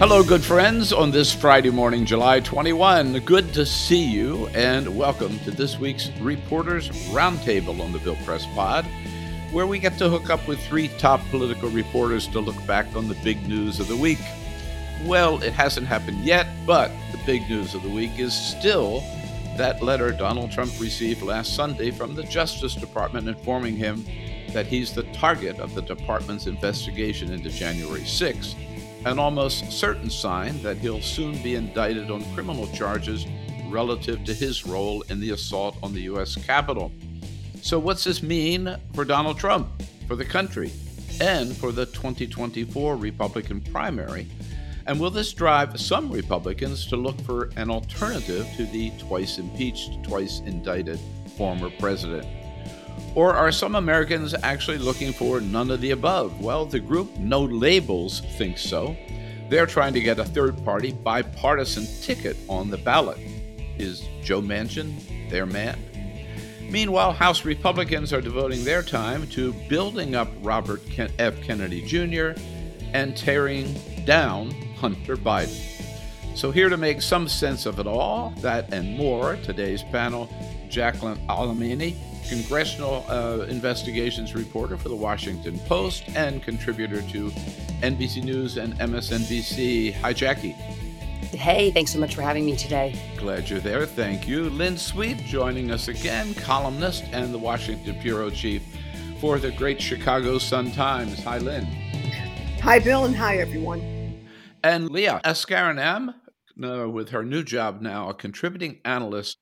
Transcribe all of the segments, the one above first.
Hello, good friends, on this Friday morning, July 21. Good to see you, and welcome to this week's Reporters Roundtable on the Bill Press Pod, where we get to hook up with three top political reporters to look back on the big news of the week. Well, it hasn't happened yet, but the big news of the week is still that letter Donald Trump received last Sunday from the Justice Department informing him that he's the target of the department's investigation into January 6th an almost certain sign that he'll soon be indicted on criminal charges relative to his role in the assault on the U.S. Capitol. So, what's this mean for Donald Trump, for the country, and for the 2024 Republican primary? And will this drive some Republicans to look for an alternative to the twice impeached, twice indicted former president? Or are some Americans actually looking for none of the above? Well, the group No Labels thinks so. They're trying to get a third party bipartisan ticket on the ballot. Is Joe Manchin their man? Meanwhile, House Republicans are devoting their time to building up Robert F. Kennedy Jr. and tearing down Hunter Biden. So, here to make some sense of it all, that and more, today's panel Jacqueline Alemany, congressional uh, investigations reporter for the Washington Post and contributor to NBC News and MSNBC. Hi, Jackie. Hey, thanks so much for having me today. Glad you're there. Thank you. Lynn Sweet joining us again, columnist and the Washington bureau chief for the great Chicago Sun Times. Hi, Lynn. Hi, Bill, and hi, everyone. And Leah Askarinam, uh, with her new job now, a contributing analyst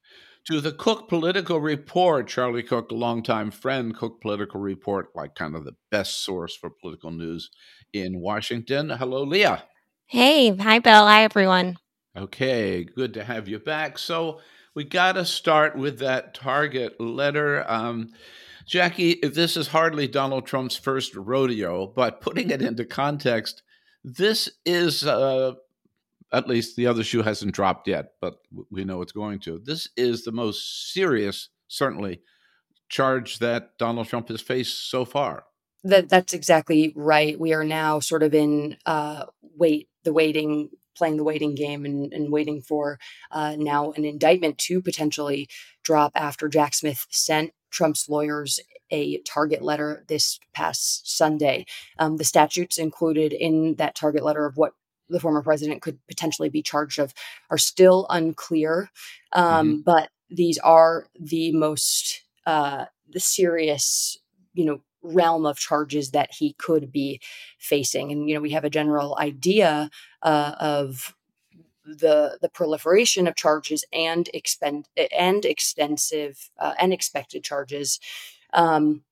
to the Cook Political Report. Charlie Cook, a longtime friend, Cook Political Report, like kind of the best source for political news in Washington. Hello, Leah. Hey, hi, Bill. Hi, everyone. Okay, good to have you back. So we got to start with that Target letter. Um, Jackie, this is hardly Donald Trump's first rodeo, but putting it into context, this is uh, at least the other shoe hasn't dropped yet, but we know it's going to. This is the most serious, certainly, charge that Donald Trump has faced so far. That that's exactly right. We are now sort of in uh, wait the waiting, playing the waiting game, and, and waiting for uh, now an indictment to potentially drop after Jack Smith sent Trump's lawyers a target letter this past Sunday. Um, the statutes included in that target letter of what the former president could potentially be charged of are still unclear. Um, mm-hmm. But these are the most uh, the serious, you know, realm of charges that he could be facing. And you know, we have a general idea uh, of the the proliferation of charges and expend and extensive uh, and expected charges. Um,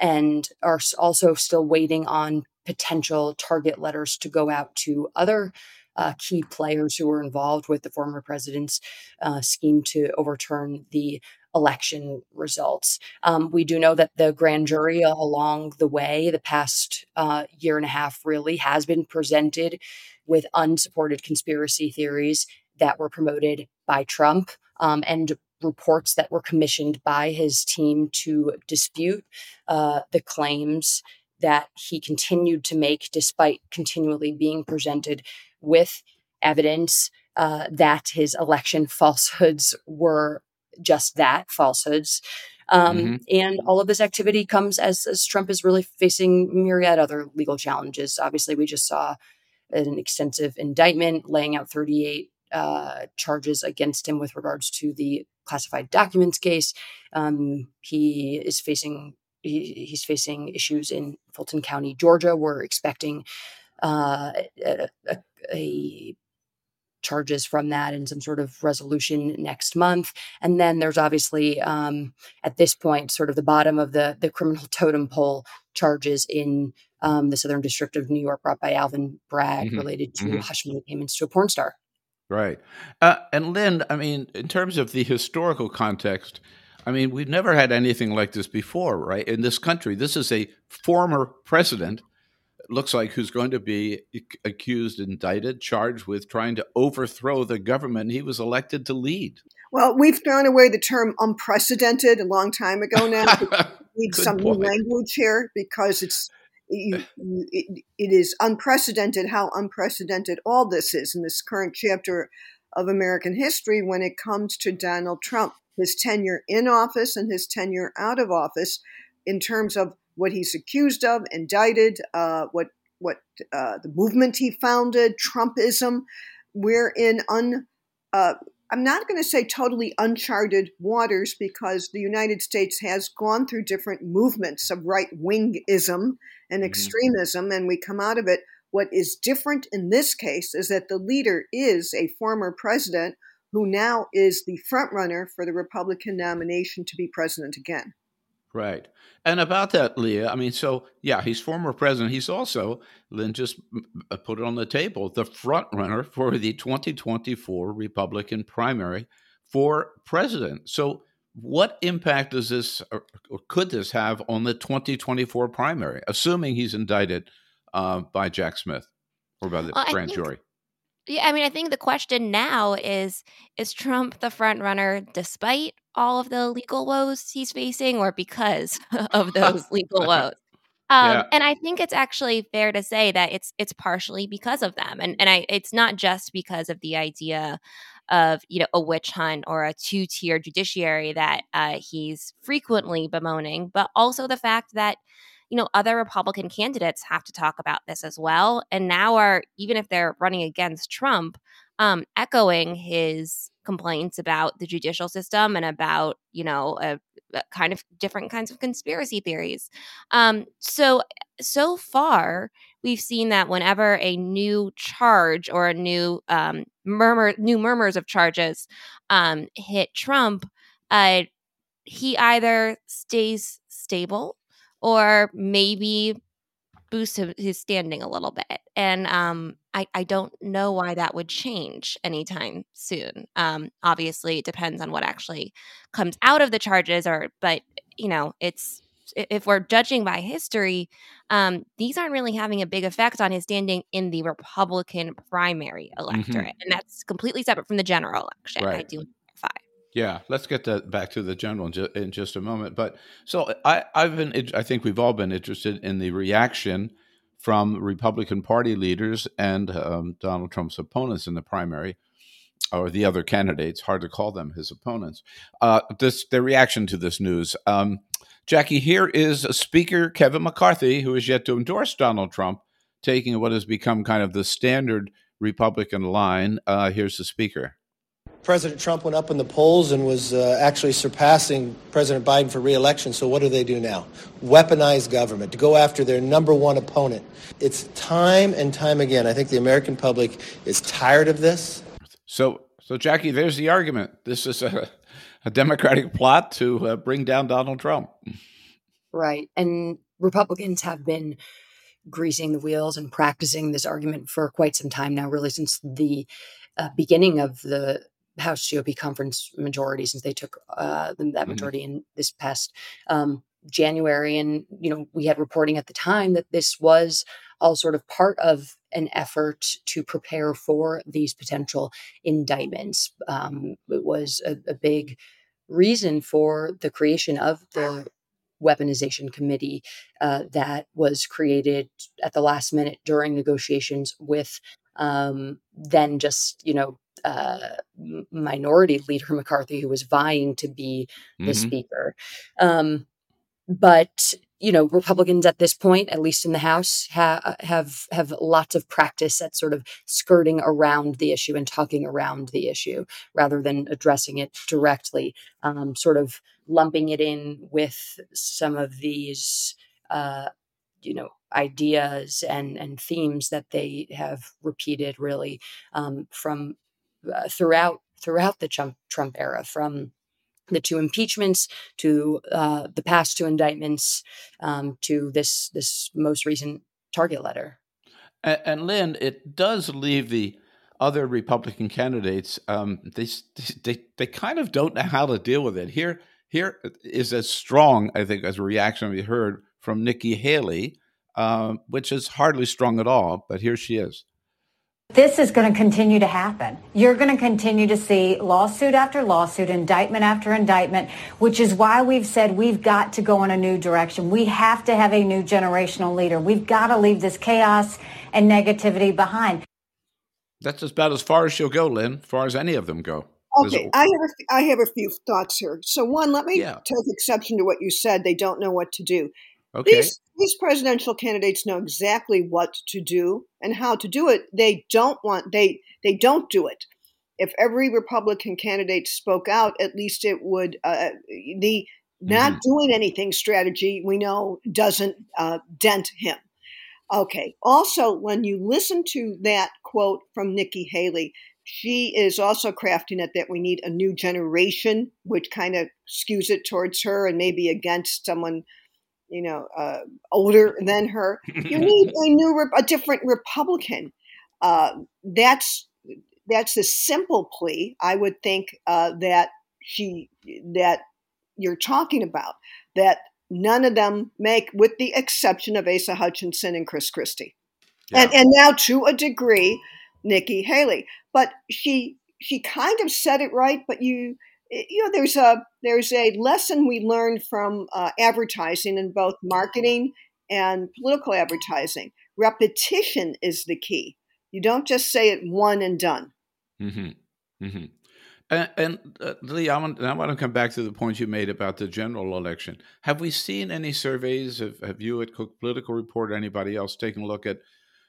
and are also still waiting on potential target letters to go out to other uh, key players who were involved with the former president's uh, scheme to overturn the election results. Um, we do know that the grand jury along the way, the past uh, year and a half, really has been presented with unsupported conspiracy theories that were promoted by Trump um, and reports that were commissioned by his team to dispute uh, the claims that he continued to make despite continually being presented with evidence uh, that his election falsehoods were just that falsehoods. Um, mm-hmm. And all of this activity comes as, as Trump is really facing myriad other legal challenges. Obviously, we just saw an extensive indictment laying out 38 uh, charges against him with regards to the classified documents case. Um, he is facing he, he's facing issues in Fulton County, Georgia. We're expecting uh, a, a, charges from that and some sort of resolution next month. And then there's obviously um, at this point sort of the bottom of the the criminal totem pole charges in um, the Southern District of New York brought by Alvin Bragg mm-hmm. related to mm-hmm. hush money payments to a porn star. Right. Uh, and Lynn, I mean, in terms of the historical context, I mean, we've never had anything like this before, right? In this country, this is a former president, looks like, who's going to be accused, indicted, charged with trying to overthrow the government he was elected to lead. Well, we've thrown away the term unprecedented a long time ago now. we need some point. new language here because it's it, it is unprecedented how unprecedented all this is in this current chapter of American history when it comes to Donald Trump his tenure in office and his tenure out of office in terms of what he's accused of, indicted, uh, what what uh, the movement he founded, Trumpism. We're in un. Uh, I'm not going to say totally uncharted waters because the United States has gone through different movements of right wingism and mm-hmm. extremism, and we come out of it. What is different in this case is that the leader is a former president who now is the frontrunner for the Republican nomination to be president again. Right. And about that, Leah, I mean, so yeah, he's former president. He's also, Lynn just uh, put it on the table, the frontrunner for the 2024 Republican primary for president. So, what impact does this or, or could this have on the 2024 primary, assuming he's indicted uh, by Jack Smith or by the well, grand think, jury? Yeah, I mean, I think the question now is is Trump the front runner despite all of the legal woes he's facing or because of those legal woes? Um, yeah. and I think it's actually fair to say that it's it's partially because of them. And and I it's not just because of the idea of you know a witch hunt or a two tier judiciary that uh, he's frequently bemoaning, but also the fact that you know, other Republican candidates have to talk about this as well. And now are, even if they're running against Trump, um, echoing his complaints about the judicial system and about, you know, a, a kind of different kinds of conspiracy theories. Um, so, so far, we've seen that whenever a new charge or a new um, murmur, new murmurs of charges um, hit Trump, uh, he either stays stable or maybe boost his standing a little bit. And um, I, I don't know why that would change anytime soon. Um, obviously, it depends on what actually comes out of the charges, or but you know, it's if we're judging by history, um, these aren't really having a big effect on his standing in the Republican primary electorate, mm-hmm. and that's completely separate from the general election. Right. I do yeah, let's get that back to the general in, ju- in just a moment. But so I, I've been, I think we've all been interested in the reaction from Republican Party leaders and um, Donald Trump's opponents in the primary, or the other candidates. Hard to call them his opponents. Uh, this their reaction to this news. Um, Jackie, here is Speaker Kevin McCarthy, who is yet to endorse Donald Trump, taking what has become kind of the standard Republican line. Uh, here's the speaker. President Trump went up in the polls and was uh, actually surpassing President Biden for reelection. So what do they do now? Weaponize government to go after their number one opponent. It's time and time again. I think the American public is tired of this. So, so Jackie, there's the argument. This is a, a Democratic plot to uh, bring down Donald Trump. Right, and Republicans have been greasing the wheels and practicing this argument for quite some time now, really since the uh, beginning of the House GOP conference majority since they took uh, that mm-hmm. majority mm-hmm. in this past um, January. And, you know, we had reporting at the time that this was all sort of part of an effort to prepare for these potential indictments. Um, it was a, a big reason for the creation of the weaponization committee uh, that was created at the last minute during negotiations with um, then just you know uh, minority leader McCarthy, who was vying to be the mm-hmm. speaker. Um, but you know, Republicans at this point, at least in the House, ha- have have lots of practice at sort of skirting around the issue and talking around the issue rather than addressing it directly. Um, sort of lumping it in with some of these, uh, you know, ideas and and themes that they have repeated really um, from uh, throughout throughout the Trump Trump era, from the two impeachments to uh, the past two indictments um, to this this most recent target letter. And, and Lynn, it does leave the other Republican candidates. Um, they, they they kind of don't know how to deal with it. Here here is as strong, I think, as a reaction we heard from Nikki Haley, uh, which is hardly strong at all. But here she is. This is going to continue to happen. You're going to continue to see lawsuit after lawsuit, indictment after indictment, which is why we've said we've got to go in a new direction. We have to have a new generational leader. We've got to leave this chaos and negativity behind. That's about as far as she'll go, Lynn, as far as any of them go. Okay, I have a, I have a few thoughts here. So one, let me yeah. take exception to what you said. They don't know what to do. Okay. These, these presidential candidates know exactly what to do and how to do it. They don't want they they don't do it. If every Republican candidate spoke out, at least it would uh, the not mm-hmm. doing anything strategy we know doesn't uh, dent him. Okay. Also, when you listen to that quote from Nikki Haley, she is also crafting it that we need a new generation, which kind of skews it towards her and maybe against someone you know, uh, older than her. You need a new, a different Republican. Uh, that's that's a simple plea. I would think uh, that she that you're talking about that none of them make, with the exception of Asa Hutchinson and Chris Christie, yeah. and and now to a degree, Nikki Haley. But she she kind of said it right. But you you know there's a there's a lesson we learned from uh, advertising in both marketing and political advertising repetition is the key you don't just say it one and done mm-hmm. Mm-hmm. and, and uh, Leah I want, I want to come back to the point you made about the general election have we seen any surveys have, have you at cook political report or anybody else taken a look at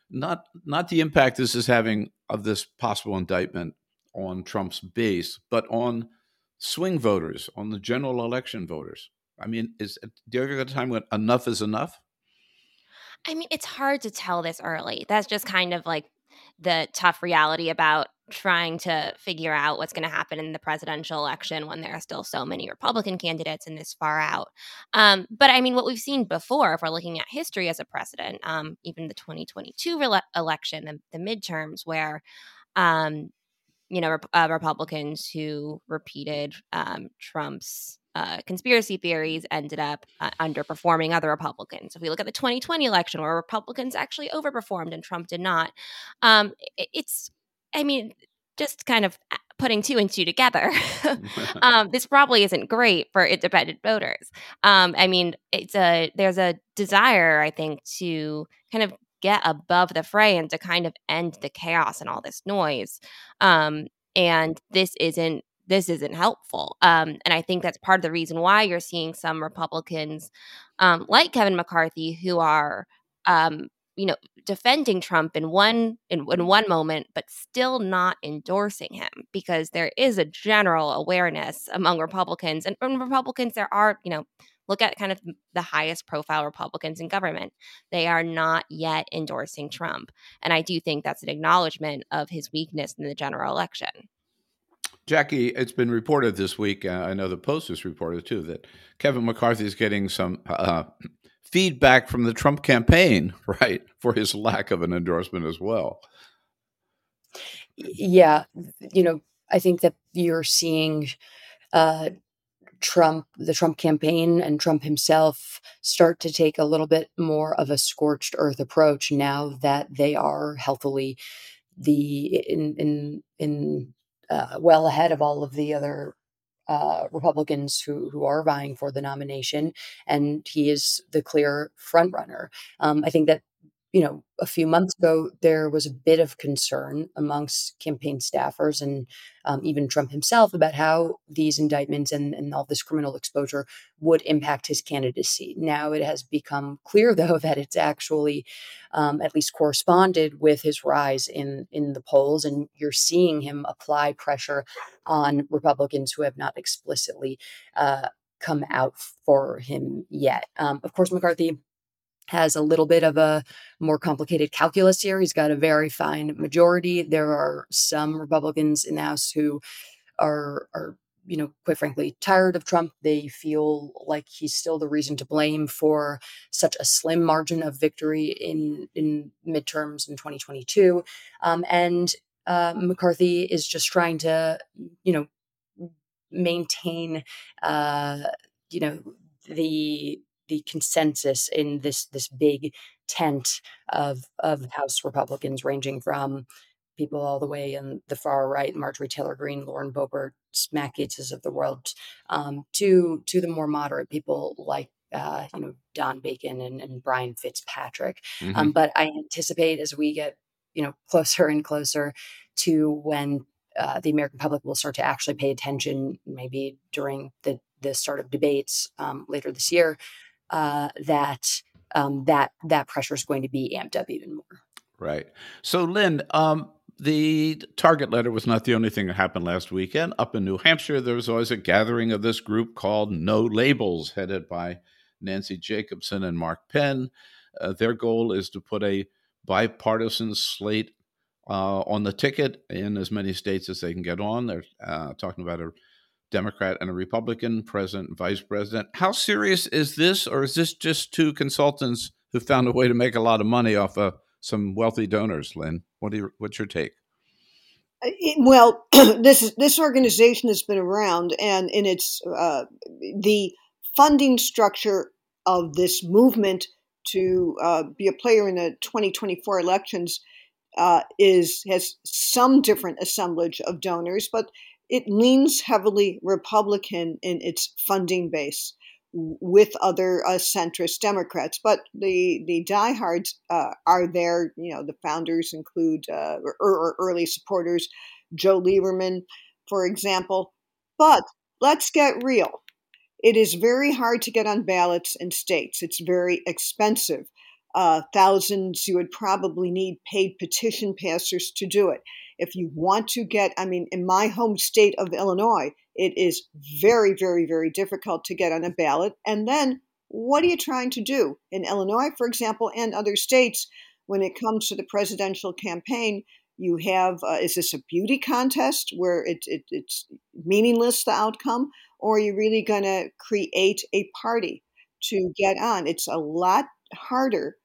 not not the impact this is having of this possible indictment on trump's base but on swing voters, on the general election voters? I mean, is do you ever get a time when enough is enough? I mean, it's hard to tell this early. That's just kind of like the tough reality about trying to figure out what's going to happen in the presidential election when there are still so many Republican candidates and this far out. Um, but I mean, what we've seen before, if we're looking at history as a precedent, um, even the 2022 re- election, the, the midterms, where um, you know, uh, Republicans who repeated um, Trump's uh, conspiracy theories ended up uh, underperforming other Republicans. If we look at the 2020 election, where Republicans actually overperformed and Trump did not, um, it's, I mean, just kind of uh, putting two and two together, um, this probably isn't great for independent voters. Um, I mean, it's a there's a desire, I think, to kind of get above the fray and to kind of end the chaos and all this noise. Um, and this isn't this isn't helpful. Um, and I think that's part of the reason why you're seeing some Republicans, um, like Kevin McCarthy, who are, um, you know, defending Trump in one in, in one moment, but still not endorsing him because there is a general awareness among Republicans, and from Republicans there are, you know, look at kind of the highest profile Republicans in government. They are not yet endorsing Trump. And I do think that's an acknowledgement of his weakness in the general election. Jackie, it's been reported this week, uh, I know the Post has reported too, that Kevin McCarthy is getting some uh, feedback from the Trump campaign, right, for his lack of an endorsement as well. Yeah. You know, I think that you're seeing uh, Trump, the Trump campaign, and Trump himself start to take a little bit more of a scorched earth approach now that they are healthily the in in in uh, well ahead of all of the other uh, Republicans who who are vying for the nomination, and he is the clear front runner. Um, I think that you know, a few months ago, there was a bit of concern amongst campaign staffers and um, even Trump himself about how these indictments and, and all this criminal exposure would impact his candidacy. Now it has become clear, though, that it's actually um, at least corresponded with his rise in, in the polls. And you're seeing him apply pressure on Republicans who have not explicitly uh, come out for him yet. Um, of course, McCarthy has a little bit of a more complicated calculus here. He's got a very fine majority. There are some Republicans in the House who are are you know, quite frankly, tired of Trump. They feel like he's still the reason to blame for such a slim margin of victory in in midterms in 2022. Um, and uh, McCarthy is just trying to, you know, maintain, uh, you know, the the consensus in this this big tent of of House Republicans, ranging from people all the way in the far right, Marjorie Taylor Greene, Lauren Boebert, Matt Gaetzes of the world, um, to to the more moderate people like uh, you know Don Bacon and, and Brian Fitzpatrick. Mm-hmm. Um, but I anticipate as we get you know closer and closer to when uh, the American public will start to actually pay attention, maybe during the the start of debates um, later this year, uh, that um, that that pressure is going to be amped up even more. Right. So, Lynn, um, the target letter was not the only thing that happened last weekend. Up in New Hampshire, there was always a gathering of this group called No Labels, headed by Nancy Jacobson and Mark Penn. Uh, their goal is to put a bipartisan slate uh, on the ticket in as many states as they can get on. They're uh, talking about a Democrat and a Republican, president and vice president. How serious is this, or is this just two consultants who found a way to make a lot of money off of some wealthy donors, Lynn. What do you, what's your take? Uh, well, this is, this organization has been around, and in its uh, the funding structure of this movement to uh, be a player in the 2024 elections uh, is has some different assemblage of donors, but it leans heavily Republican in its funding base with other uh, centrist Democrats. But the the diehards uh, are there. You know, the founders include uh, or, or, early supporters, Joe Lieberman, for example. But let's get real. It is very hard to get on ballots in states. It's very expensive. Uh, thousands, you would probably need paid petition passers to do it. If you want to get, I mean, in my home state of Illinois, it is very, very, very difficult to get on a ballot. And then what are you trying to do? In Illinois, for example, and other states, when it comes to the presidential campaign, you have uh, is this a beauty contest where it, it, it's meaningless the outcome or are you really going to create a party to get on it's a lot harder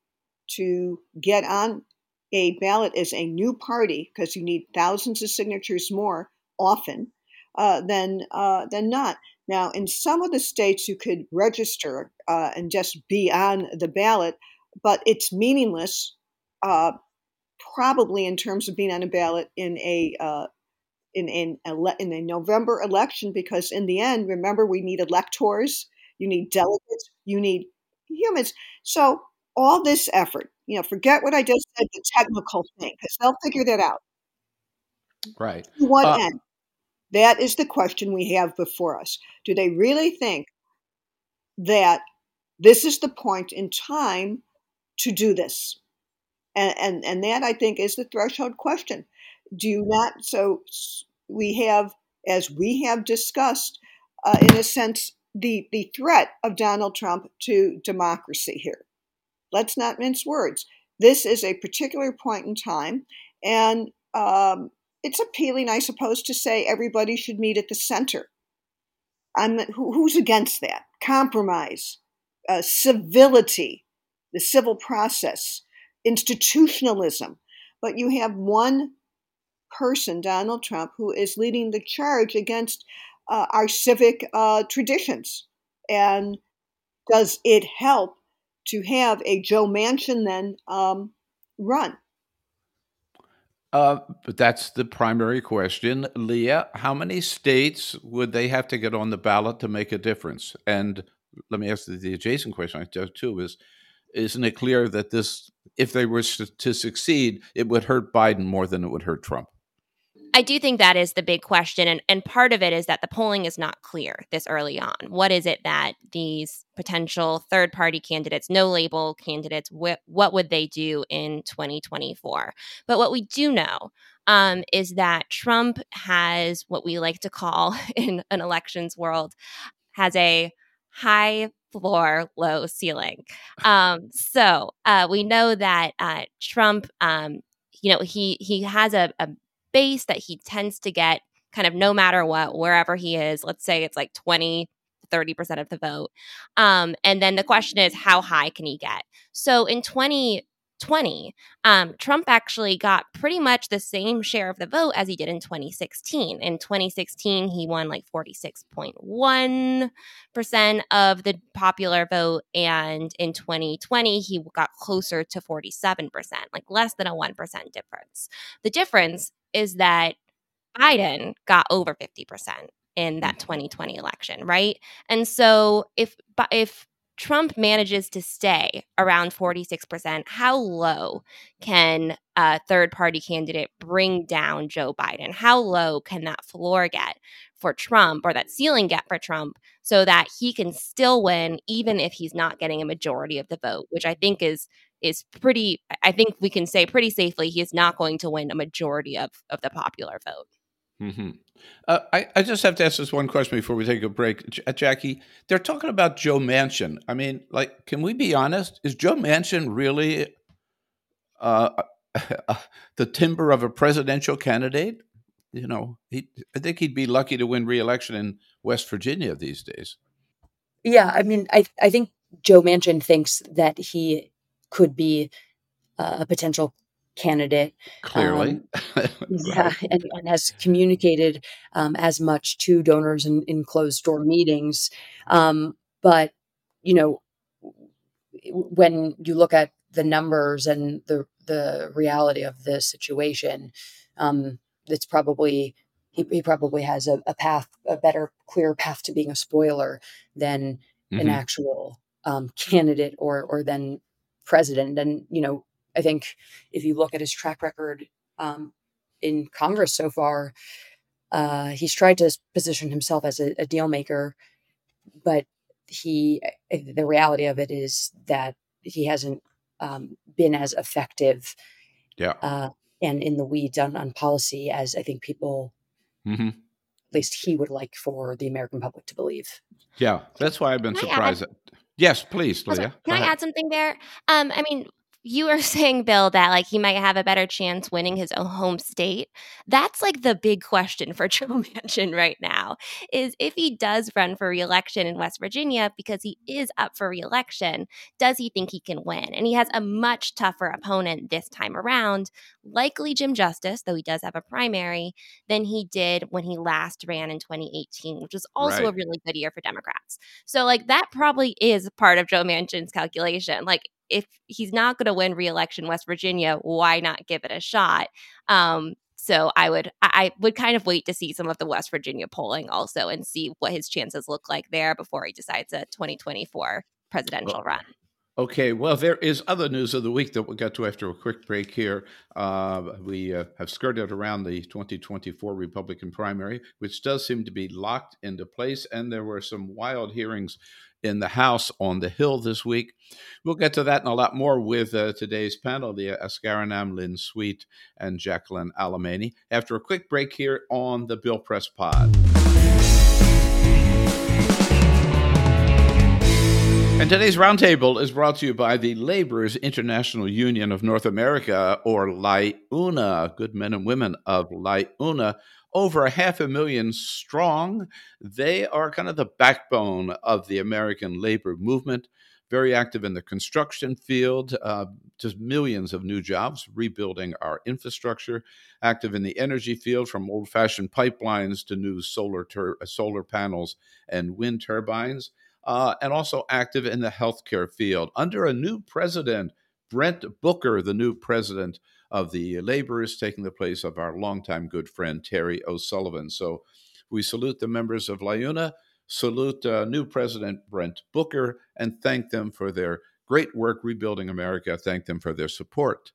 to get on a ballot as a new party because you need thousands of signatures more often uh, than uh, than not. Now, in some of the states, you could register uh, and just be on the ballot, but it's meaningless. Uh, probably in terms of being on a ballot in a uh, in in in a November election, because in the end, remember, we need electors, you need delegates, you need humans. So all this effort, you know, forget what I just said, the technical thing, because they'll figure that out. Right. To what uh, end? That is the question we have before us. Do they really think that this is the point in time to do this? And, and, and that, I think, is the threshold question. Do you not? So we have, as we have discussed, uh, in a sense, the, the threat of Donald Trump to democracy here. Let's not mince words. This is a particular point in time, and um, it's appealing, I suppose, to say everybody should meet at the center. I'm, who's against that? Compromise, uh, civility, the civil process, institutionalism. But you have one person, Donald Trump, who is leading the charge against uh, our civic uh, traditions. And does it help to have a Joe Manchin then um, run? Uh, but that's the primary question. Leah, how many states would they have to get on the ballot to make a difference? And let me ask the, the adjacent question I too is isn't it clear that this if they were to succeed, it would hurt Biden more than it would hurt Trump? I do think that is the big question. And, and part of it is that the polling is not clear this early on. What is it that these potential third party candidates, no label candidates, wh- what would they do in 2024? But what we do know um, is that Trump has what we like to call in an elections world has a high floor, low ceiling. Um, so uh, we know that uh, Trump, um, you know, he he has a, a base that he tends to get kind of no matter what, wherever he is. Let's say it's like 20, 30% of the vote. Um, and then the question is, how high can he get? So in 20, 20, um, Trump actually got pretty much the same share of the vote as he did in 2016. In 2016, he won like 46.1% of the popular vote. And in 2020, he got closer to 47%, like less than a 1% difference. The difference is that Biden got over 50% in that 2020 mm-hmm. election, right? And so if if Trump manages to stay around 46%, how low can a third party candidate bring down Joe Biden? How low can that floor get for Trump or that ceiling get for Trump so that he can still win even if he's not getting a majority of the vote, which I think is is pretty I think we can say pretty safely he is not going to win a majority of of the popular vote. Mm-hmm. Uh, I, I just have to ask this one question before we take a break. J- uh, Jackie, they're talking about Joe Manchin. I mean, like, can we be honest? Is Joe Manchin really uh, the timber of a presidential candidate? You know, he, I think he'd be lucky to win reelection in West Virginia these days. Yeah, I mean, I I think Joe Manchin thinks that he could be uh, a potential candidate. Clearly. Um, yeah, and, and, has communicated um, as much to donors in, in closed door meetings. Um, but, you know, when you look at the numbers and the, the reality of the situation, um, it's probably he, he probably has a, a, path, a better, clear path to being a spoiler than mm-hmm. an actual um, candidate or or than president. And you know, I think if you look at his track record um, in Congress so far, uh, he's tried to position himself as a, a deal maker, but he eh, the reality of it is that he hasn't um, been as effective yeah. Uh, and in the weeds on, on policy as I think people, mm-hmm. at least he would like for the American public to believe. Yeah, that's why I've been surprised. Yes, please, Leah. Can I add something there? Um, I mean, you were saying, Bill, that like he might have a better chance winning his own home state. That's like the big question for Joe Manchin right now is if he does run for reelection in West Virginia because he is up for reelection, does he think he can win? And he has a much tougher opponent this time around, likely Jim Justice, though he does have a primary, than he did when he last ran in 2018, which was also right. a really good year for Democrats. So like that probably is part of Joe Manchin's calculation. Like if he's not going to win reelection West Virginia, why not give it a shot? Um, so I would I would kind of wait to see some of the West Virginia polling also and see what his chances look like there before he decides a 2024 presidential well, run. Okay, well, there is other news of the week that we'll get to after a quick break here. Uh, we uh, have skirted around the 2024 Republican primary, which does seem to be locked into place, and there were some wild hearings in the House on the Hill this week. We'll get to that and a lot more with uh, today's panel, the Askarinam Lynn Sweet and Jacqueline Alemany, after a quick break here on the Bill Press Pod. And today's roundtable is brought to you by the Laborers International Union of North America, or LIUNA, good men and women of LIUNA, over a half a million strong. They are kind of the backbone of the American labor movement, very active in the construction field, uh, just millions of new jobs, rebuilding our infrastructure, active in the energy field from old fashioned pipelines to new solar, solar panels and wind turbines. Uh, and also active in the healthcare field. Under a new president, Brent Booker, the new president of the laborers, taking the place of our longtime good friend Terry O'Sullivan. So we salute the members of LIUNA, salute uh, new President Brent Booker, and thank them for their great work rebuilding America. Thank them for their support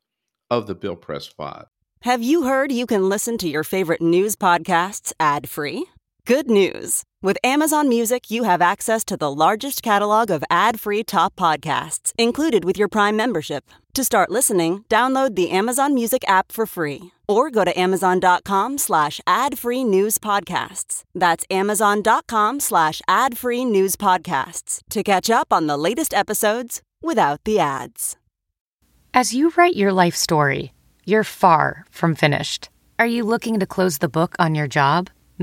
of the Bill Press Pod. Have you heard you can listen to your favorite news podcasts ad free? Good news. With Amazon Music, you have access to the largest catalog of ad free top podcasts included with your Prime membership. To start listening, download the Amazon Music app for free or go to amazon.com slash ad free news podcasts. That's amazon.com slash ad free news podcasts to catch up on the latest episodes without the ads. As you write your life story, you're far from finished. Are you looking to close the book on your job?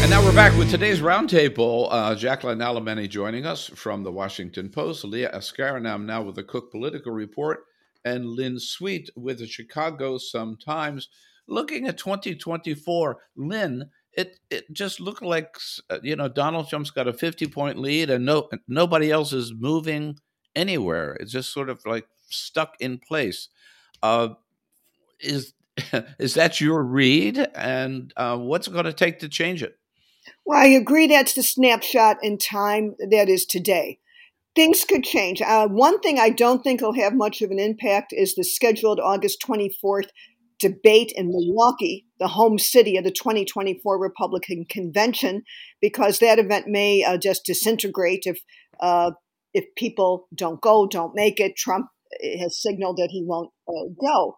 And now we're back with today's roundtable. Uh, Jacqueline Alemany joining us from the Washington Post, Leah Askarinam now with the Cook Political Report, and Lynn Sweet with the Chicago Sun-Times. Looking at 2024, Lynn, it it just looked like uh, you know Donald Trump's got a 50 point lead, and no nobody else is moving anywhere. It's just sort of like stuck in place. Uh, is is that your read? And uh, what's it going to take to change it? Well, I agree that's the snapshot in time that is today. Things could change. Uh, one thing I don't think will have much of an impact is the scheduled August 24th debate in Milwaukee, the home city of the 2024 Republican convention, because that event may uh, just disintegrate if uh, if people don't go, don't make it. Trump uh, has signaled that he won't uh, go.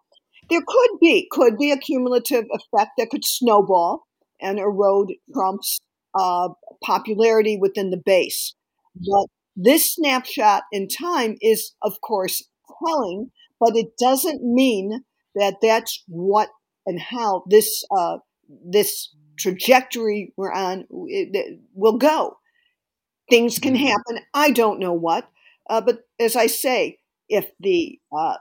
There could be could be a cumulative effect that could snowball and erode Trump's uh, popularity within the base. But this snapshot in time is, of course, telling, but it doesn't mean that that's what and how this uh, this trajectory we're on it, will go. Things can mm-hmm. happen. I don't know what, uh, but as I say, if the uh,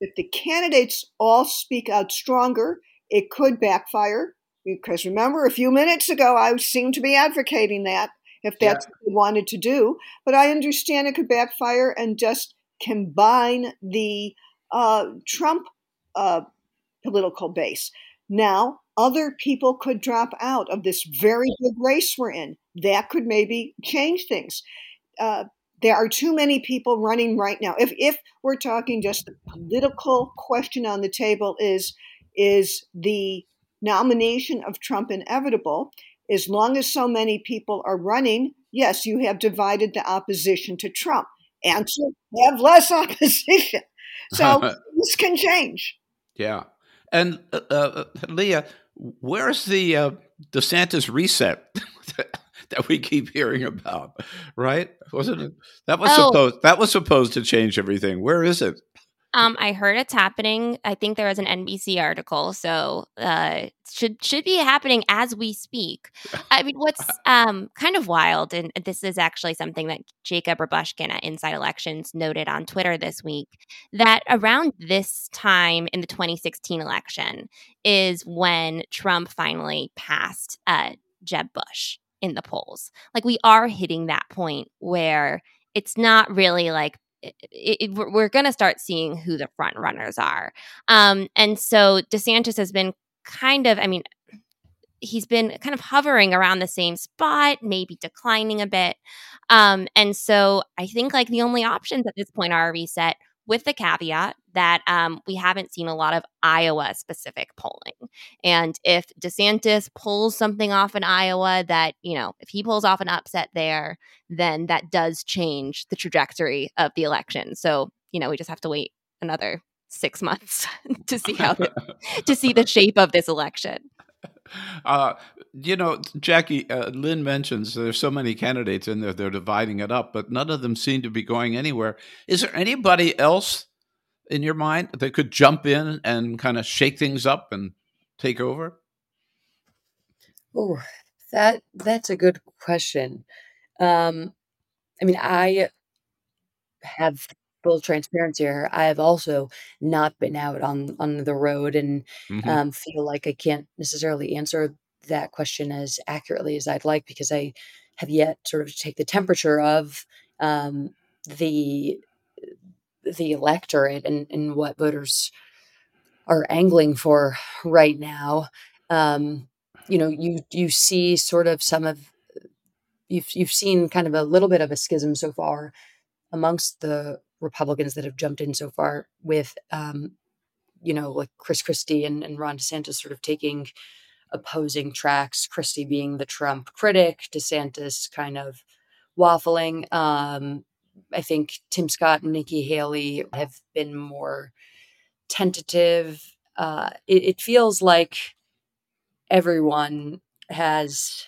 if the candidates all speak out stronger, it could backfire. Because remember, a few minutes ago, I seemed to be advocating that if that's yeah. what they wanted to do. But I understand it could backfire and just combine the uh, Trump uh, political base. Now, other people could drop out of this very big race we're in. That could maybe change things. Uh, there are too many people running right now. If if we're talking just the political question on the table is is the nomination of Trump inevitable, as long as so many people are running, yes, you have divided the opposition to Trump. Answer have less opposition. So this can change. Yeah. And uh, uh, Leah, where's the uh, DeSantis reset that we keep hearing about? Right? Wasn't it? That was oh. supposed that was supposed to change everything. Where is it? Um, I heard it's happening. I think there was an NBC article, so uh, should should be happening as we speak. I mean, what's um kind of wild, and this is actually something that Jacob Rubashkin at Inside Elections noted on Twitter this week, that around this time in the 2016 election is when Trump finally passed uh, Jeb Bush in the polls. Like we are hitting that point where it's not really like it, it, we're going to start seeing who the front runners are. Um, and so DeSantis has been kind of, I mean, he's been kind of hovering around the same spot, maybe declining a bit. Um, and so I think like the only options at this point are a reset with the caveat that um, we haven't seen a lot of Iowa specific polling. And if DeSantis pulls something off in Iowa that, you know, if he pulls off an upset there, then that does change the trajectory of the election. So, you know, we just have to wait another six months to see how the, to see the shape of this election. Uh, you know, Jackie, uh, Lynn mentions there's so many candidates in there, they're dividing it up, but none of them seem to be going anywhere. Is there anybody else in your mind that could jump in and kind of shake things up and take over? Oh, that that's a good question. Um, I mean, I have full transparency here. I have also not been out on on the road and mm-hmm. um, feel like I can't necessarily answer that question as accurately as I'd like because I have yet sort of to take the temperature of um, the the electorate and, and what voters are angling for right now. Um, you know, you you see sort of some of you've you've seen kind of a little bit of a schism so far amongst the Republicans that have jumped in so far with um, you know, like Chris Christie and, and Ron DeSantis sort of taking opposing tracks, Christie being the Trump critic, DeSantis kind of waffling. Um, I think Tim Scott and Nikki Haley have been more tentative. Uh, it, it feels like everyone has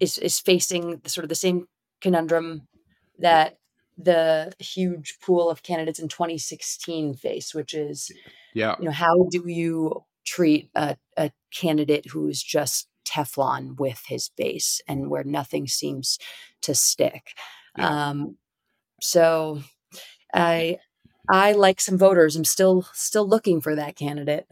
is is facing sort of the same conundrum that the huge pool of candidates in 2016 face, which is, yeah, you know, how do you treat a, a candidate who's just Teflon with his base and where nothing seems to stick. Yeah. Um, so I I like some voters. I'm still still looking for that candidate.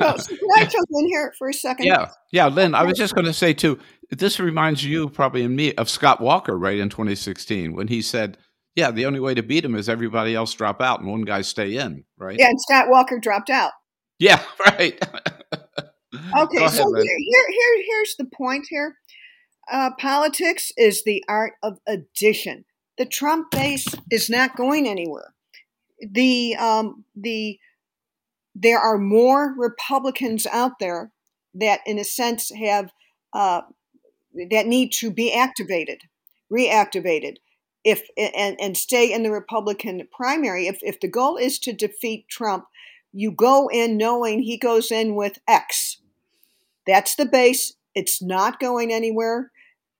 oh, so can I jump in here for a second? Yeah, yeah, Lynn. I was just going to say too. This reminds you probably and me of Scott Walker, right in 2016 when he said, "Yeah, the only way to beat him is everybody else drop out and one guy stay in." Right? Yeah, and Scott Walker dropped out. Yeah, right. okay, ahead, so here, here, here, here's the point here. Uh, politics is the art of addition. The Trump base is not going anywhere. The um, the there are more Republicans out there that, in a sense, have uh, that need to be activated, reactivated, if and and stay in the Republican primary. If if the goal is to defeat Trump, you go in knowing he goes in with X. That's the base. It's not going anywhere.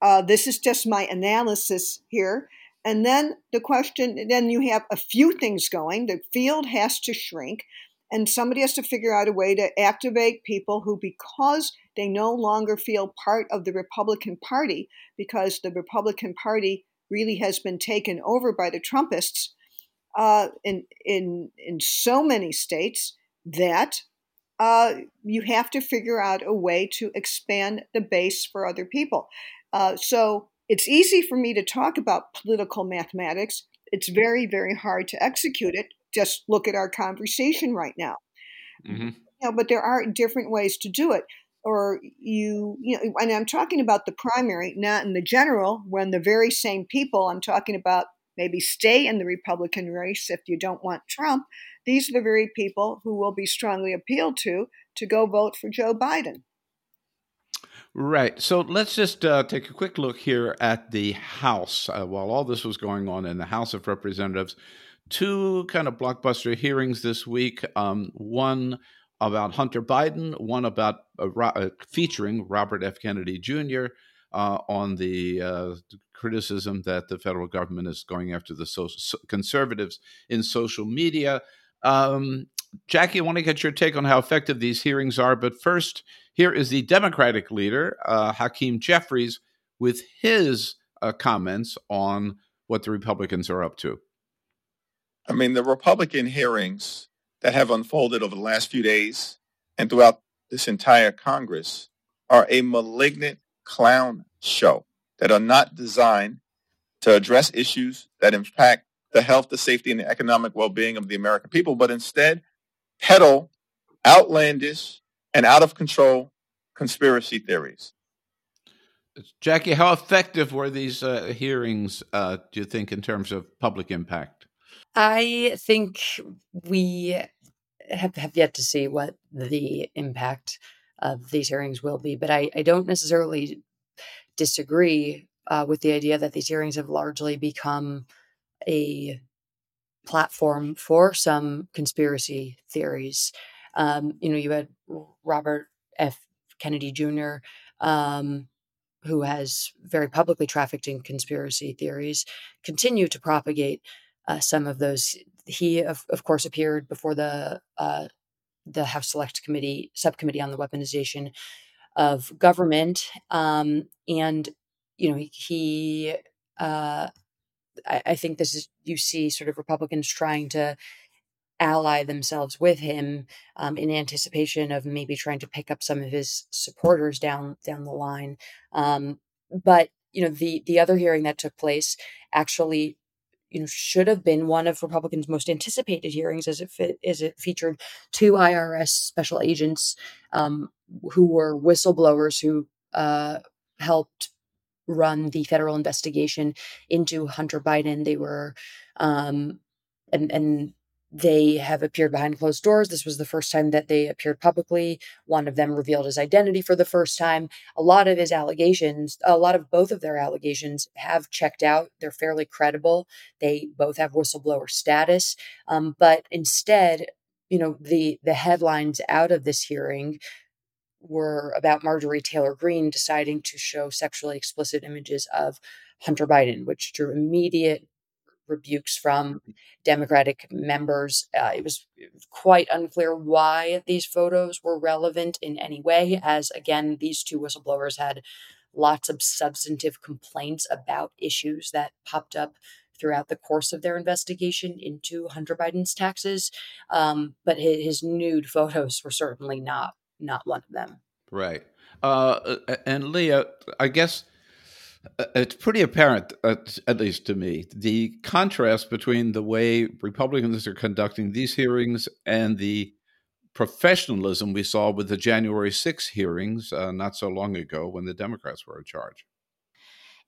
Uh, this is just my analysis here. And then the question, then you have a few things going. The field has to shrink, and somebody has to figure out a way to activate people who, because they no longer feel part of the Republican Party, because the Republican Party really has been taken over by the Trumpists uh, in in in so many states that uh, you have to figure out a way to expand the base for other people. Uh, so it's easy for me to talk about political mathematics. It's very, very hard to execute it. Just look at our conversation right now. Mm-hmm. You know, but there are different ways to do it. Or you, you know, and I'm talking about the primary, not in the general, when the very same people I'm talking about maybe stay in the Republican race if you don't want Trump. These are the very people who will be strongly appealed to to go vote for Joe Biden. Right. So let's just uh, take a quick look here at the House. Uh, while all this was going on in the House of Representatives, two kind of blockbuster hearings this week. Um, one about Hunter Biden, one about uh, uh featuring Robert F. Kennedy Jr. Uh, on the uh, criticism that the federal government is going after the social, conservatives in social media. Um, Jackie, I want to get your take on how effective these hearings are. But first, here is the Democratic leader, uh, Hakeem Jeffries, with his uh, comments on what the Republicans are up to. I mean, the Republican hearings that have unfolded over the last few days and throughout this entire Congress are a malignant clown show that are not designed to address issues that impact the health, the safety, and the economic well-being of the American people, but instead peddle outlandish and out of control conspiracy theories. Jackie, how effective were these uh, hearings, uh, do you think, in terms of public impact? I think we have, have yet to see what the impact of these hearings will be, but I, I don't necessarily disagree uh, with the idea that these hearings have largely become a platform for some conspiracy theories. Um, you know, you had Robert F. Kennedy Jr., um, who has very publicly trafficked in conspiracy theories, continue to propagate uh, some of those. He, of, of course, appeared before the uh, the House Select Committee subcommittee on the weaponization of government, um, and you know he. Uh, I, I think this is you see sort of Republicans trying to ally themselves with him um, in anticipation of maybe trying to pick up some of his supporters down down the line. Um, but you know the the other hearing that took place actually you know should have been one of Republicans' most anticipated hearings, as it fit, as it featured two IRS special agents um, who were whistleblowers who uh, helped run the federal investigation into Hunter Biden. They were um, and and they have appeared behind closed doors. This was the first time that they appeared publicly. One of them revealed his identity for the first time. A lot of his allegations, a lot of both of their allegations have checked out. They're fairly credible. They both have whistleblower status. Um, but instead, you know, the the headlines out of this hearing were about Marjorie Taylor Greene deciding to show sexually explicit images of Hunter Biden, which drew immediate rebukes from Democratic members. Uh, it was quite unclear why these photos were relevant in any way, as again, these two whistleblowers had lots of substantive complaints about issues that popped up throughout the course of their investigation into Hunter Biden's taxes. Um, but his, his, nude photos were certainly not not one of them. Right. Uh, and Leah, I guess it's pretty apparent, at, at, least to me, the contrast between the way Republicans are conducting these hearings and the professionalism we saw with the January 6 hearings uh, not so long ago when the Democrats were in charge.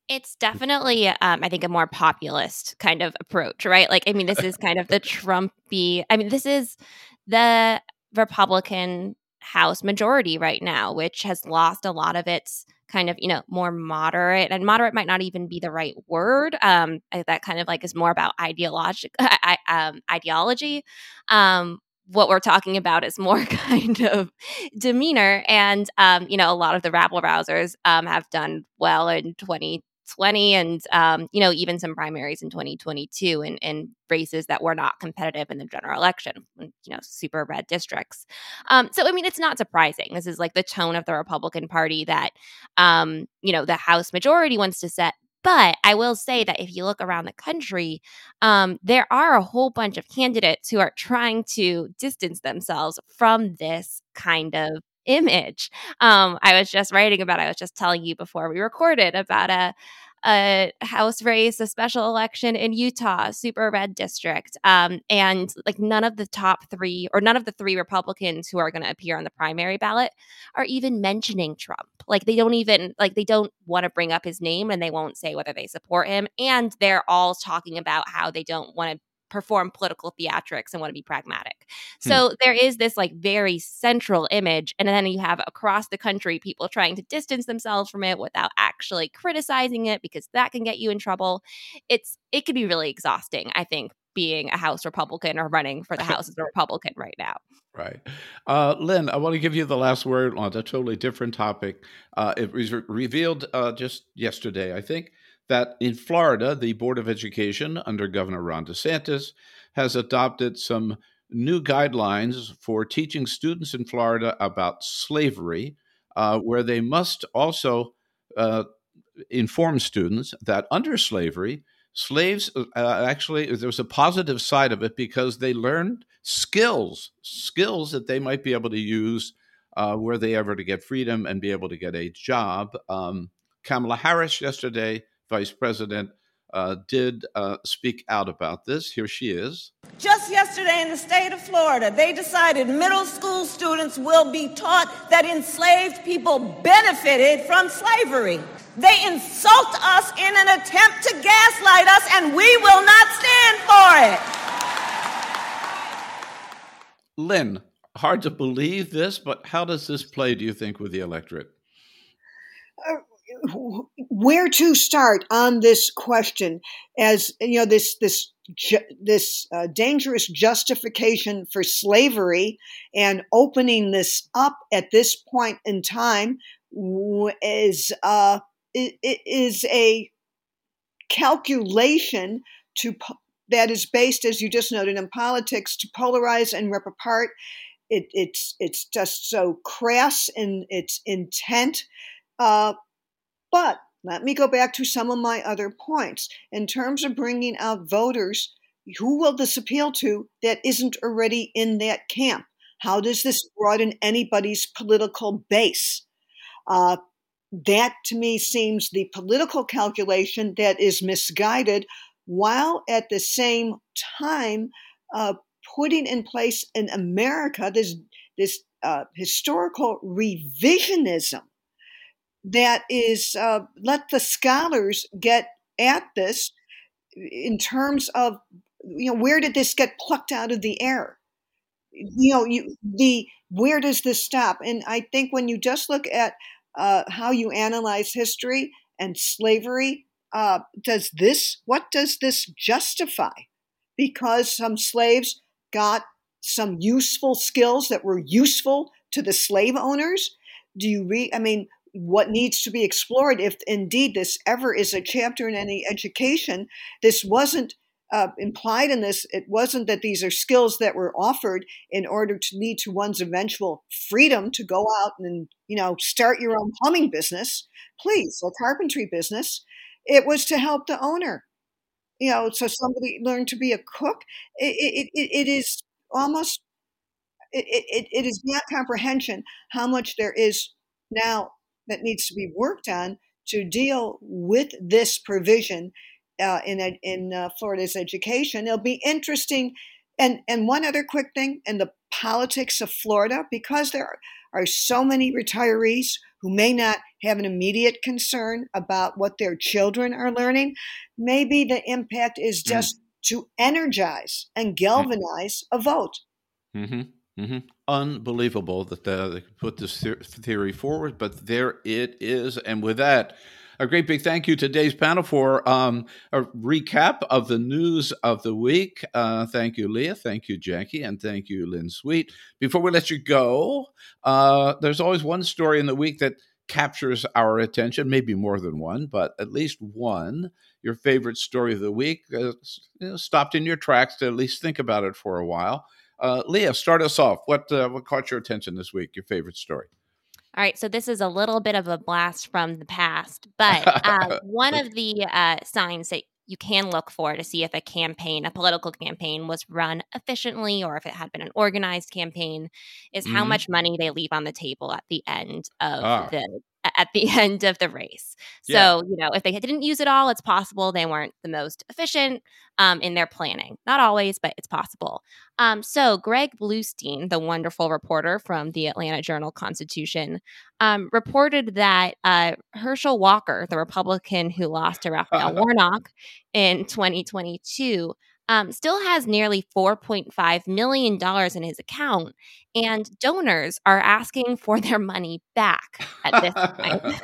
It's definitely, um, I think, a more populist kind of approach, right? Like, I mean, this is kind of the Trumpy. I mean, this is the Republican House majority right now, which has lost a lot of its kind of you know more moderate and moderate might not even be the right word um that kind of like is more about ideologic um, ideology. Um what we're talking about is more kind of demeanor and um you know a lot of the rabble rousers um have done well in 20 2020 and um, you know even some primaries in 2022 in, in races that were not competitive in the general election you know super red districts. Um, so i mean it's not surprising. This is like the tone of the republican party that um, you know the house majority wants to set. But I will say that if you look around the country, um, there are a whole bunch of candidates who are trying to distance themselves from this kind of image. Um, I was just writing about, I was just telling you before we recorded about a a house race, a special election in Utah, super red district. Um, and like none of the top three or none of the three Republicans who are going to appear on the primary ballot are even mentioning Trump. Like they don't even, like they don't want to bring up his name and they won't say whether they support him. And they're all talking about how they don't want to perform political theatrics and want to be pragmatic. Hmm. So there is this like very central image. And then you have across the country people trying to distance themselves from it without actually criticizing it because that can get you in trouble. It's it can be really exhausting, I think, being a House Republican or running for the House as a Republican right now. Right. Uh, Lynn, I want to give you the last word on a totally different topic. Uh, it was re- revealed uh, just yesterday, I think, that in Florida, the Board of Education under Governor Ron DeSantis has adopted some new guidelines for teaching students in Florida about slavery, uh, where they must also uh, inform students that under slavery, slaves uh, actually, there was a positive side of it because they learned skills, skills that they might be able to use uh, were they ever to get freedom and be able to get a job. Um, Kamala Harris yesterday vice president, uh, did uh, speak out about this. Here she is. Just yesterday in the state of Florida, they decided middle school students will be taught that enslaved people benefited from slavery. They insult us in an attempt to gaslight us, and we will not stand for it. Lynn, hard to believe this, but how does this play, do you think, with the electorate? Uh, where to start on this question as you know this this this uh, dangerous justification for slavery and opening this up at this point in time is uh, is a calculation to that is based, as you just noted, in politics to polarize and rip apart. It, it's it's just so crass in its intent. Uh, but let me go back to some of my other points. In terms of bringing out voters, who will this appeal to that isn't already in that camp? How does this broaden anybody's political base? Uh, that to me seems the political calculation that is misguided while at the same time uh, putting in place in America this this uh, historical revisionism that is uh, let the scholars get at this in terms of you know where did this get plucked out of the air? You know you the where does this stop? And i think when you just look at uh, how you analyze history and slavery uh, does this what does this justify? Because some slaves got some useful skills that were useful to the slave owners? Do you read i mean what needs to be explored if indeed this ever is a chapter in any education. This wasn't uh, implied in this. It wasn't that these are skills that were offered in order to lead to one's eventual freedom to go out and you know start your own plumbing business. Please a carpentry business. It was to help the owner. You know so somebody learned to be a cook. It, it, it, is almost it, it, it is beyond comprehension how much there is now that needs to be worked on to deal with this provision uh, in in uh, Florida's education. It'll be interesting. And and one other quick thing in the politics of Florida, because there are, are so many retirees who may not have an immediate concern about what their children are learning, maybe the impact is mm. just mm. to energize and mm. galvanize a vote. Mm-hmm. Mm-hmm. Unbelievable that they put this theory forward, but there it is. And with that, a great big thank you to today's panel for um, a recap of the news of the week. Uh, thank you, Leah. Thank you, Jackie. And thank you, Lynn Sweet. Before we let you go, uh, there's always one story in the week that captures our attention, maybe more than one, but at least one. Your favorite story of the week uh, you know, stopped in your tracks to at least think about it for a while. Uh, Leah, start us off. What uh, what caught your attention this week? Your favorite story? All right, so this is a little bit of a blast from the past, but uh, one of the uh, signs that you can look for to see if a campaign, a political campaign, was run efficiently or if it had been an organized campaign, is mm-hmm. how much money they leave on the table at the end of ah. the at the end of the race. So, yeah. you know, if they didn't use it all, it's possible they weren't the most efficient um, in their planning. Not always, but it's possible. Um, so, Greg Bluestein, the wonderful reporter from the Atlanta Journal Constitution, um, reported that uh, Herschel Walker, the Republican who lost to Raphael Warnock in 2022, um, still has nearly $4.5 million in his account, and donors are asking for their money back at this point.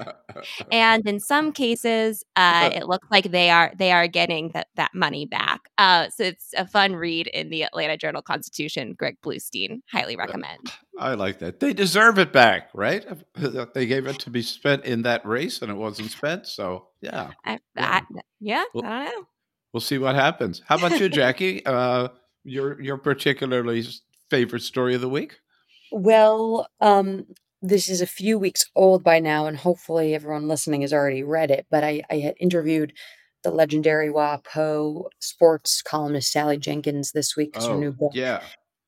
and in some cases, uh, it looks like they are they are getting that, that money back. Uh, so it's a fun read in the Atlanta Journal Constitution. Greg Bluestein, highly recommend. I like that. They deserve it back, right? They gave it to be spent in that race, and it wasn't spent. So yeah, I, I, yeah, I don't know we'll see what happens. How about you, Jackie? Uh, your your particularly favorite story of the week? Well, um, this is a few weeks old by now, and hopefully everyone listening has already read it. But I, I had interviewed the legendary WAPO sports columnist Sally Jenkins this week because oh, her new book yeah.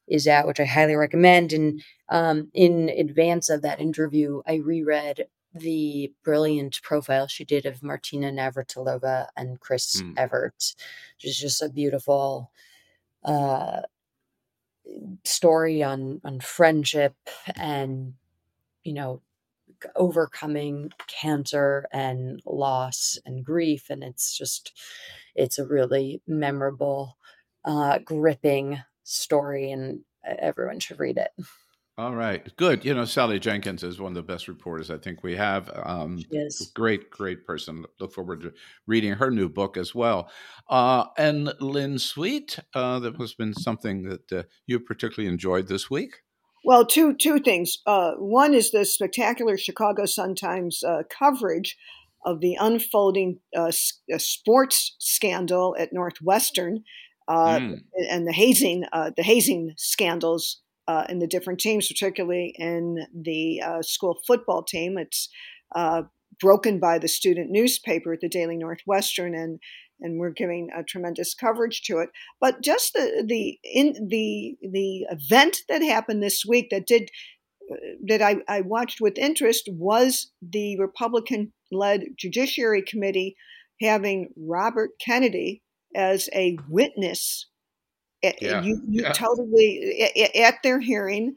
is out, which I highly recommend. And um, in advance of that interview, I reread the brilliant profile she did of Martina Navratilova and Chris mm. Evert, which is just a beautiful uh, story on on friendship and you know overcoming cancer and loss and grief and it's just it's a really memorable uh gripping story and everyone should read it all right, good. You know, Sally Jenkins is one of the best reporters I think we have. Um, yes, great, great person. Look forward to reading her new book as well. Uh, and Lynn Sweet, uh, that has been something that uh, you particularly enjoyed this week. Well, two two things. Uh, one is the spectacular Chicago Sun Times uh, coverage of the unfolding uh, sports scandal at Northwestern mm. and the hazing the hazing scandals uh, in the different teams, particularly in the uh, school football team. It's uh, broken by the student newspaper, the Daily Northwestern, and and we're giving a tremendous coverage to it. But just the the in the the event that happened this week that did that I, I watched with interest was the Republican led Judiciary Committee having Robert Kennedy as a witness. Yeah. You, you yeah. totally at their hearing,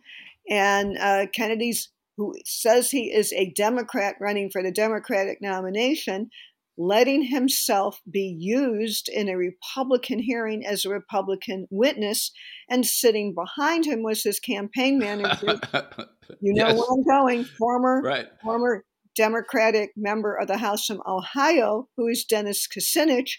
and uh, Kennedy's who says he is a Democrat running for the Democratic nomination, letting himself be used in a Republican hearing as a Republican witness, and sitting behind him was his campaign manager. you know yes. where I'm going, former right. former Democratic member of the House from Ohio, who is Dennis Kucinich,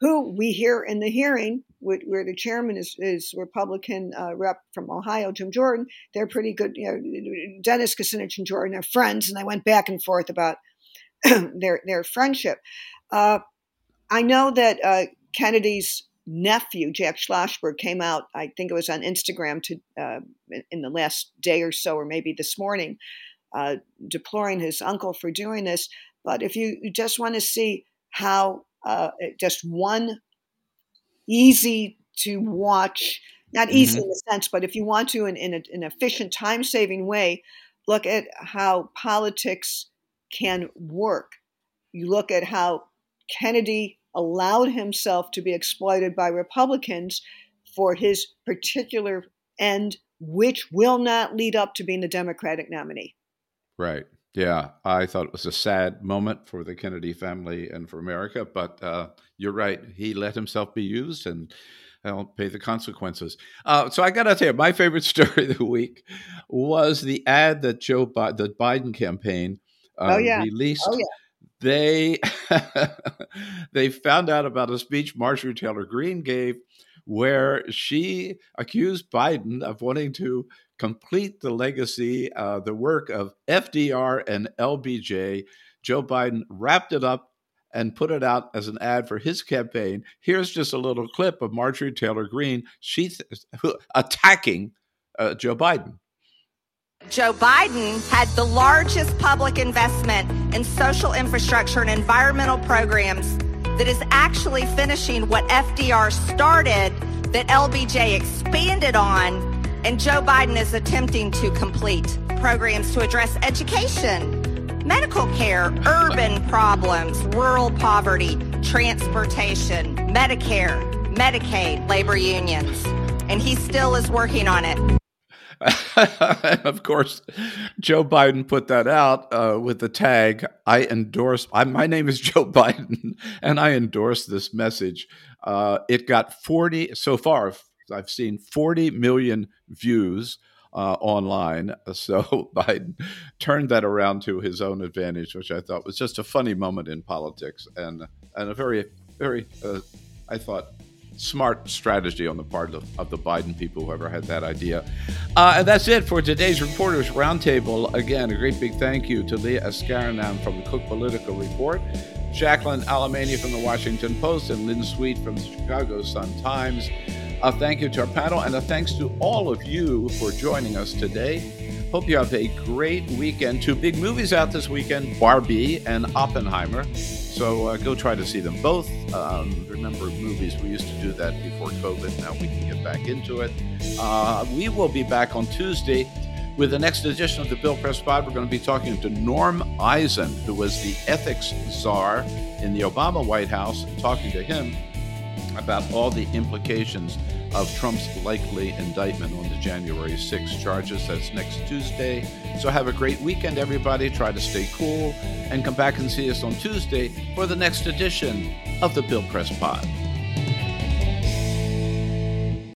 who we hear in the hearing, where the chairman is, is Republican uh, rep from Ohio, Jim Jordan. They're pretty good. You know, Dennis Kucinich and Jordan are friends, and I went back and forth about their their friendship. Uh, I know that uh, Kennedy's nephew, Jack Schlossberg, came out. I think it was on Instagram to uh, in the last day or so, or maybe this morning, uh, deploring his uncle for doing this. But if you just want to see how uh, just one easy to watch, not easy mm-hmm. in the sense, but if you want to in, in a, an efficient, time saving way, look at how politics can work. You look at how Kennedy allowed himself to be exploited by Republicans for his particular end, which will not lead up to being the Democratic nominee. Right. Yeah, I thought it was a sad moment for the Kennedy family and for America, but uh, you're right. He let himself be used and I'll pay the consequences. Uh, so I got to tell you, my favorite story of the week was the ad that Joe Bi- the Biden campaign uh, oh, yeah. released. Oh, yeah. They they found out about a speech Marjorie Taylor Greene gave where she accused Biden of wanting to complete the legacy, uh, the work of FDR and LBJ. Joe Biden wrapped it up and put it out as an ad for his campaign. Here's just a little clip of Marjorie Taylor Greene she th- attacking uh, Joe Biden. Joe Biden had the largest public investment in social infrastructure and environmental programs that is actually finishing what FDR started that LBJ expanded on and Joe Biden is attempting to complete programs to address education, medical care, urban problems, rural poverty, transportation, Medicare, Medicaid, labor unions. And he still is working on it. of course, Joe Biden put that out uh, with the tag, I endorse, I, my name is Joe Biden, and I endorse this message. Uh, it got 40, so far, I've seen 40 million views uh, online. So Biden turned that around to his own advantage, which I thought was just a funny moment in politics and and a very very uh, I thought smart strategy on the part of, of, the Biden people, whoever had that idea. Uh, and that's it for today's Reporters Roundtable. Again, a great big thank you to Leah Askarinam from the Cook Political Report, Jacqueline Alemany from the Washington Post, and Lynn Sweet from the Chicago Sun Times. A thank you to our panel and a thanks to all of you for joining us today. Hope you have a great weekend. Two big movies out this weekend Barbie and Oppenheimer. So uh, go try to see them both. Um, remember, movies, we used to do that before COVID. Now we can get back into it. Uh, we will be back on Tuesday with the next edition of the Bill Press Pod. We're going to be talking to Norm Eisen, who was the ethics czar in the Obama White House, talking to him about all the implications of Trump's likely indictment on the January 6 charges. That's next Tuesday. So have a great weekend, everybody. Try to stay cool and come back and see us on Tuesday for the next edition of the Bill Press Pod.